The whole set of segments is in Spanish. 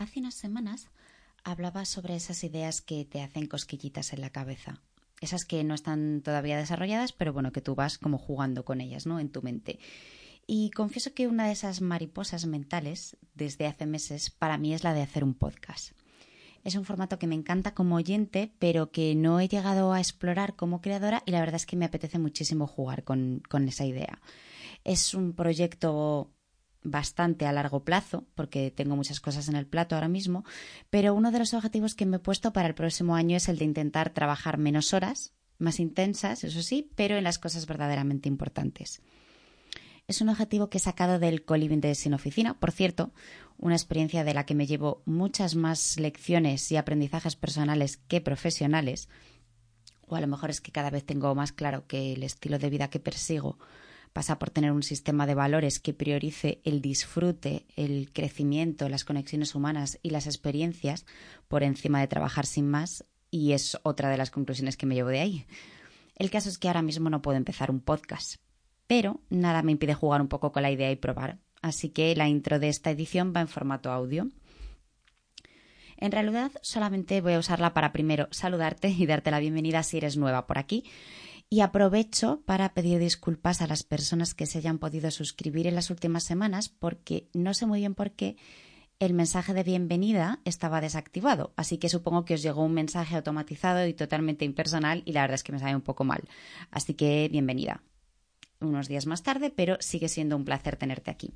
Hace unas semanas hablaba sobre esas ideas que te hacen cosquillitas en la cabeza. Esas que no están todavía desarrolladas, pero bueno, que tú vas como jugando con ellas, ¿no? En tu mente. Y confieso que una de esas mariposas mentales desde hace meses para mí es la de hacer un podcast. Es un formato que me encanta como oyente, pero que no he llegado a explorar como creadora y la verdad es que me apetece muchísimo jugar con, con esa idea. Es un proyecto bastante a largo plazo, porque tengo muchas cosas en el plato ahora mismo, pero uno de los objetivos que me he puesto para el próximo año es el de intentar trabajar menos horas, más intensas, eso sí, pero en las cosas verdaderamente importantes. Es un objetivo que he sacado del coliving de Sin Oficina, por cierto, una experiencia de la que me llevo muchas más lecciones y aprendizajes personales que profesionales, o a lo mejor es que cada vez tengo más claro que el estilo de vida que persigo pasa por tener un sistema de valores que priorice el disfrute, el crecimiento, las conexiones humanas y las experiencias por encima de trabajar sin más, y es otra de las conclusiones que me llevo de ahí. El caso es que ahora mismo no puedo empezar un podcast, pero nada me impide jugar un poco con la idea y probar, así que la intro de esta edición va en formato audio. En realidad solamente voy a usarla para primero saludarte y darte la bienvenida si eres nueva por aquí y aprovecho para pedir disculpas a las personas que se hayan podido suscribir en las últimas semanas porque no sé muy bien por qué el mensaje de bienvenida estaba desactivado, así que supongo que os llegó un mensaje automatizado y totalmente impersonal y la verdad es que me sabe un poco mal. Así que bienvenida. Unos días más tarde, pero sigue siendo un placer tenerte aquí.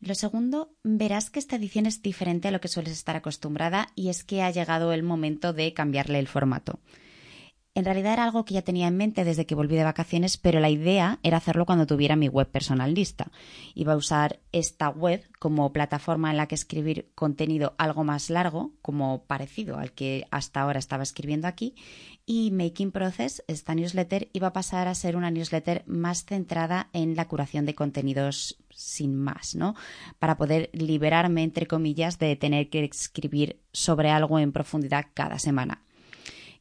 Lo segundo, verás que esta edición es diferente a lo que sueles estar acostumbrada y es que ha llegado el momento de cambiarle el formato. En realidad era algo que ya tenía en mente desde que volví de vacaciones, pero la idea era hacerlo cuando tuviera mi web personal lista. Iba a usar esta web como plataforma en la que escribir contenido algo más largo, como parecido al que hasta ahora estaba escribiendo aquí, y Making Process, esta newsletter, iba a pasar a ser una newsletter más centrada en la curación de contenidos sin más, ¿no? Para poder liberarme, entre comillas, de tener que escribir sobre algo en profundidad cada semana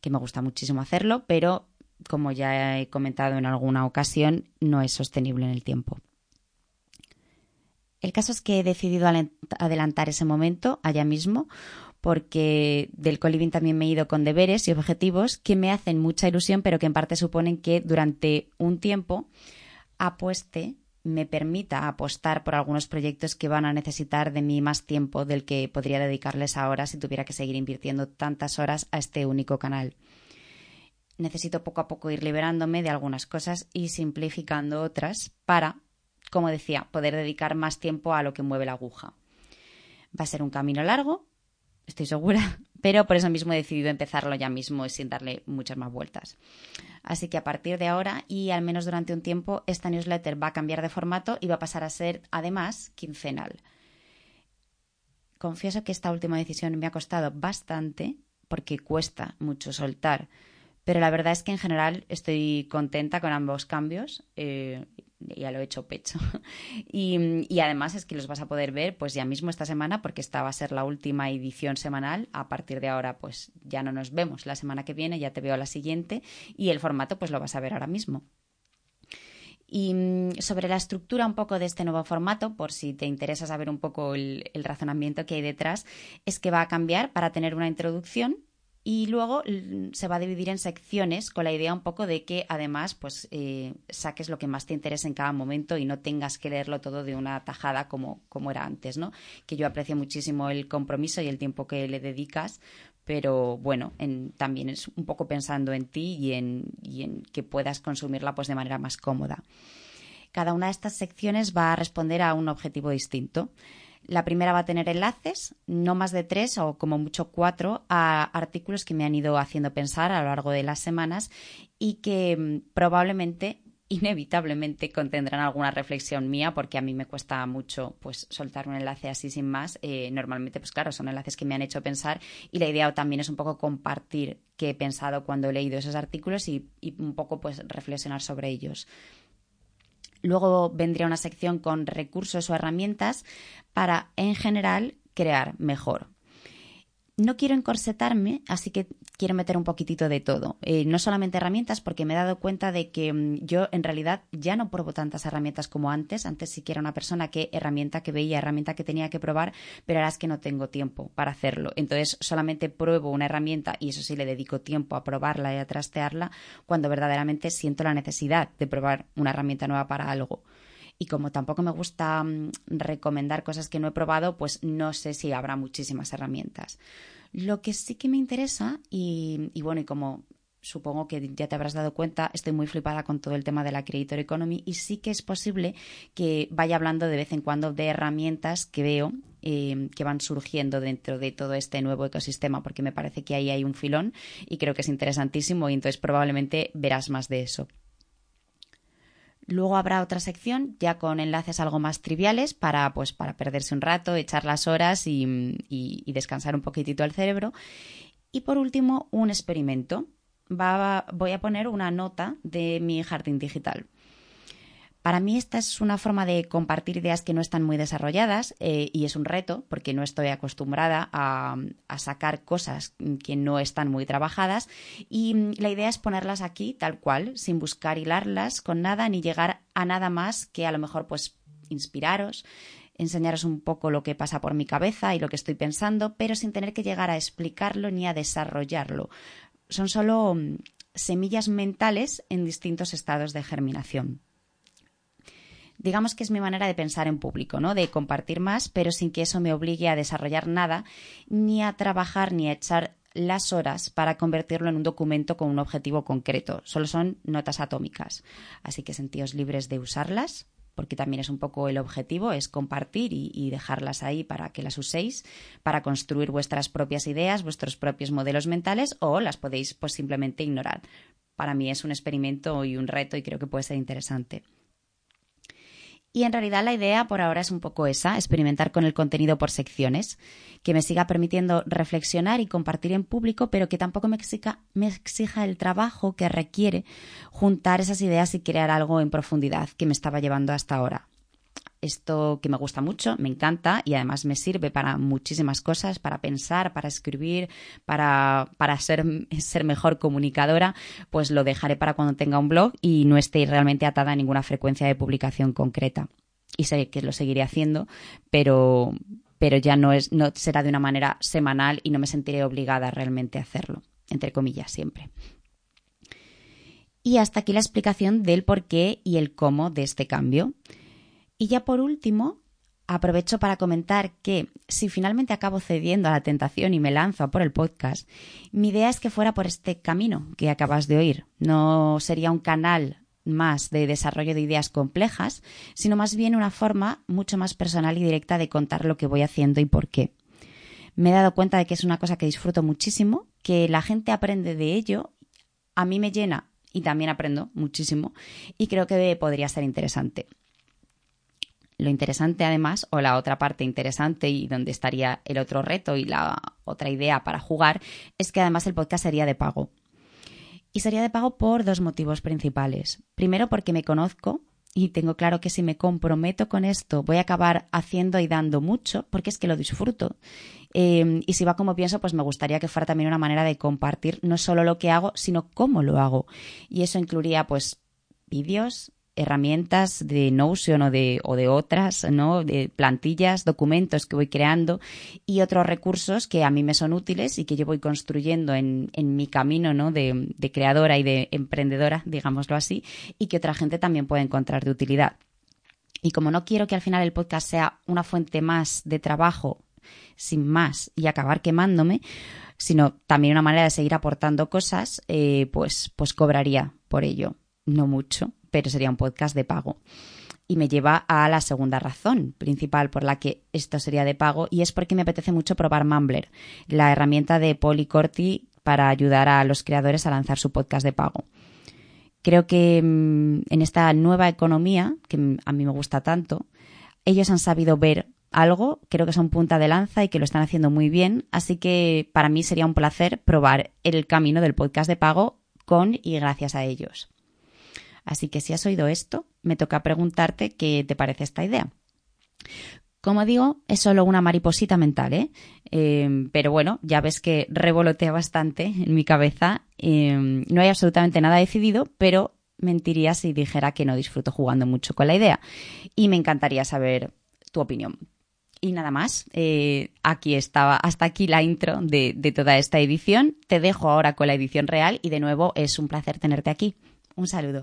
que me gusta muchísimo hacerlo, pero como ya he comentado en alguna ocasión, no es sostenible en el tiempo. El caso es que he decidido adelantar ese momento allá mismo porque del coliving también me he ido con deberes y objetivos que me hacen mucha ilusión, pero que en parte suponen que durante un tiempo apueste me permita apostar por algunos proyectos que van a necesitar de mí más tiempo del que podría dedicarles ahora si tuviera que seguir invirtiendo tantas horas a este único canal. Necesito poco a poco ir liberándome de algunas cosas y simplificando otras para, como decía, poder dedicar más tiempo a lo que mueve la aguja. Va a ser un camino largo, estoy segura, pero por eso mismo he decidido empezarlo ya mismo sin darle muchas más vueltas. Así que a partir de ahora y al menos durante un tiempo, esta newsletter va a cambiar de formato y va a pasar a ser además quincenal. Confieso que esta última decisión me ha costado bastante porque cuesta mucho soltar, pero la verdad es que en general estoy contenta con ambos cambios. Eh, ya lo he hecho pecho. y, además es que los vas a poder ver pues ya mismo esta semana porque esta va a ser la última edición semanal. A partir de ahora pues ya no nos vemos la semana que viene, ya te veo la siguiente y el formato pues lo vas a ver ahora mismo. Y mm, sobre la estructura un poco de este nuevo formato, por si te interesa saber un poco el razonamiento que hay detrás, es que va a cambiar para tener una introducción y luego se va a dividir en secciones con la idea un poco de que además pues eh, saques lo que más te interese en cada momento y no tengas que leerlo todo de una tajada como, como era antes, ¿no? Que yo aprecio muchísimo el compromiso y el tiempo que le dedicas, pero bueno, también es un poco pensando en ti y en, y en que puedas consumirla pues de manera más cómoda. Cada una de estas secciones va a responder a un objetivo distinto. La primera va a tener enlaces, no más de tres o como mucho cuatro, a artículos que me han ido haciendo pensar a lo largo de las semanas y que mm, probablemente inevitablemente contendrán alguna reflexión mía porque a mí me cuesta mucho pues soltar un enlace así sin más. Eh, normalmente pues claro son enlaces que me han hecho pensar y la idea también es un poco compartir qué he pensado cuando he leído esos artículos y, y un poco pues reflexionar sobre ellos Luego vendría una sección con recursos o herramientas para, en general, crear mejor. No quiero encorsetarme, así que quiero meter un poquitito de todo. Eh, no solamente herramientas, porque me he dado cuenta de que mm, yo en realidad ya no pruebo tantas herramientas como antes. Antes sí que era una persona que herramienta que veía, herramienta que tenía que probar, pero ahora es que no tengo tiempo para hacerlo. Entonces solamente pruebo una herramienta y eso sí le dedico tiempo a probarla y a trastearla cuando verdaderamente siento la necesidad de probar una herramienta nueva para algo y como tampoco me gusta mm, recomendar cosas que no he probado, pues no sé si habrá muchísimas herramientas. Lo que sí que me interesa, y, bueno, y como supongo que ya te habrás dado cuenta, estoy muy flipada con todo el tema de la Creator Economy y sí que es posible que vaya hablando de vez en cuando de herramientas que veo eh, que van surgiendo dentro de todo este nuevo ecosistema, porque me parece que ahí hay un filón y creo que es interesantísimo y entonces probablemente verás más de eso. Luego habrá otra sección ya con enlaces algo más triviales para, pues, para perderse un rato, echar las horas y, descansar un poquitito el cerebro. Y por último, un experimento. voy a poner una nota de mi jardín digital. Para mí esta es una forma de compartir ideas que no están muy desarrolladas eh, y es un reto porque no estoy acostumbrada a, sacar cosas que no están muy trabajadas y la idea es ponerlas aquí tal cual, sin buscar hilarlas con nada ni llegar a nada más que a lo mejor pues inspiraros, enseñaros un poco lo que pasa por mi cabeza y lo que estoy pensando, pero sin tener que llegar a explicarlo ni a desarrollarlo. Son solo mm, semillas mentales en distintos estados de germinación digamos que es mi manera de pensar en público, ¿no? De compartir más, pero sin que eso me obligue a desarrollar nada, ni a trabajar, ni a echar las horas para convertirlo en un documento con un objetivo concreto. Solo son notas atómicas. Así que sentíos libres de usarlas, porque también es un poco el objetivo, es compartir y, dejarlas ahí para que las uséis, para construir vuestras propias ideas, vuestros propios modelos mentales, o las podéis pues simplemente ignorar. Para mí es un experimento y un reto y creo que puede ser interesante. Y en realidad la idea por ahora es un poco esa, experimentar con el contenido por secciones, que me siga permitiendo reflexionar y compartir en público, pero que tampoco me exija, me exija el trabajo que requiere juntar esas ideas y crear algo en profundidad que me estaba llevando hasta ahora esto que me gusta mucho, me encanta y además me sirve para muchísimas cosas, para pensar, para escribir, para, para ser, ser mejor comunicadora, pues lo dejaré para cuando tenga un blog y no esté realmente atada a ninguna frecuencia de publicación concreta. Y sé que lo seguiré haciendo, pero, pero ya no, es, no será de una manera semanal y no me sentiré obligada realmente a hacerlo, entre comillas siempre. Y hasta aquí la explicación del por qué y el cómo de este cambio. Y ya por último, aprovecho para comentar que si finalmente acabo cediendo a la tentación y me lanzo por el podcast, mi idea es que fuera por este camino que acabas de oír. No sería un canal más de desarrollo de ideas complejas, sino más bien una forma mucho más personal y directa de contar lo que voy haciendo y por qué. Me he dado cuenta de que es una cosa que disfruto muchísimo, que la gente aprende de ello, a mí me llena y también aprendo muchísimo y creo que podría ser interesante. Lo interesante además, o la otra parte interesante y donde estaría el otro reto y la otra idea para jugar, es que además el podcast sería de pago. Y sería de pago por dos motivos principales. Primero porque me conozco y tengo claro que si me comprometo con esto voy a acabar haciendo y dando mucho porque es que lo disfruto. Eh, y si va como pienso, pues me gustaría que fuera también una manera de compartir no solo lo que hago, sino cómo lo hago. Y eso incluiría pues vídeos, herramientas de Notion o de, o de otras, ¿no? De plantillas, documentos que voy creando y otros recursos que a mí me son útiles y que yo voy construyendo en, mi camino, ¿no? De, de creadora y de emprendedora, digámoslo así, y que otra gente también puede encontrar de utilidad. Y como no quiero que al final el podcast sea una fuente más de trabajo, sin más, y acabar quemándome, sino también una manera de seguir aportando cosas, eh, pues, pues cobraría por ello. No mucho, pero sería un podcast de pago. Y me lleva a la segunda razón principal por la que esto sería de pago y es porque me apetece mucho probar Mumbler, la herramienta de Paul Corti para ayudar a los creadores a lanzar su podcast de pago. Creo que mm, en esta nueva economía, que a mí me gusta tanto, ellos han sabido ver algo, creo que son punta de lanza y que lo están haciendo muy bien, así que para mí sería un placer probar el camino del podcast de pago con y gracias a ellos. Así que si has oído esto, me toca preguntarte qué te parece esta idea. Como digo, es solo una mariposita mental, ¿eh? Em, pero bueno, ya ves que revolotea bastante en mi cabeza. Em, no hay absolutamente nada decidido, pero mentiría si dijera que no disfruto jugando mucho con la idea. Y me encantaría saber tu opinión. Y nada más, eh, aquí estaba, hasta aquí la intro de, de toda esta edición. Te dejo ahora con la edición real y de nuevo es un placer tenerte aquí. Un saludo.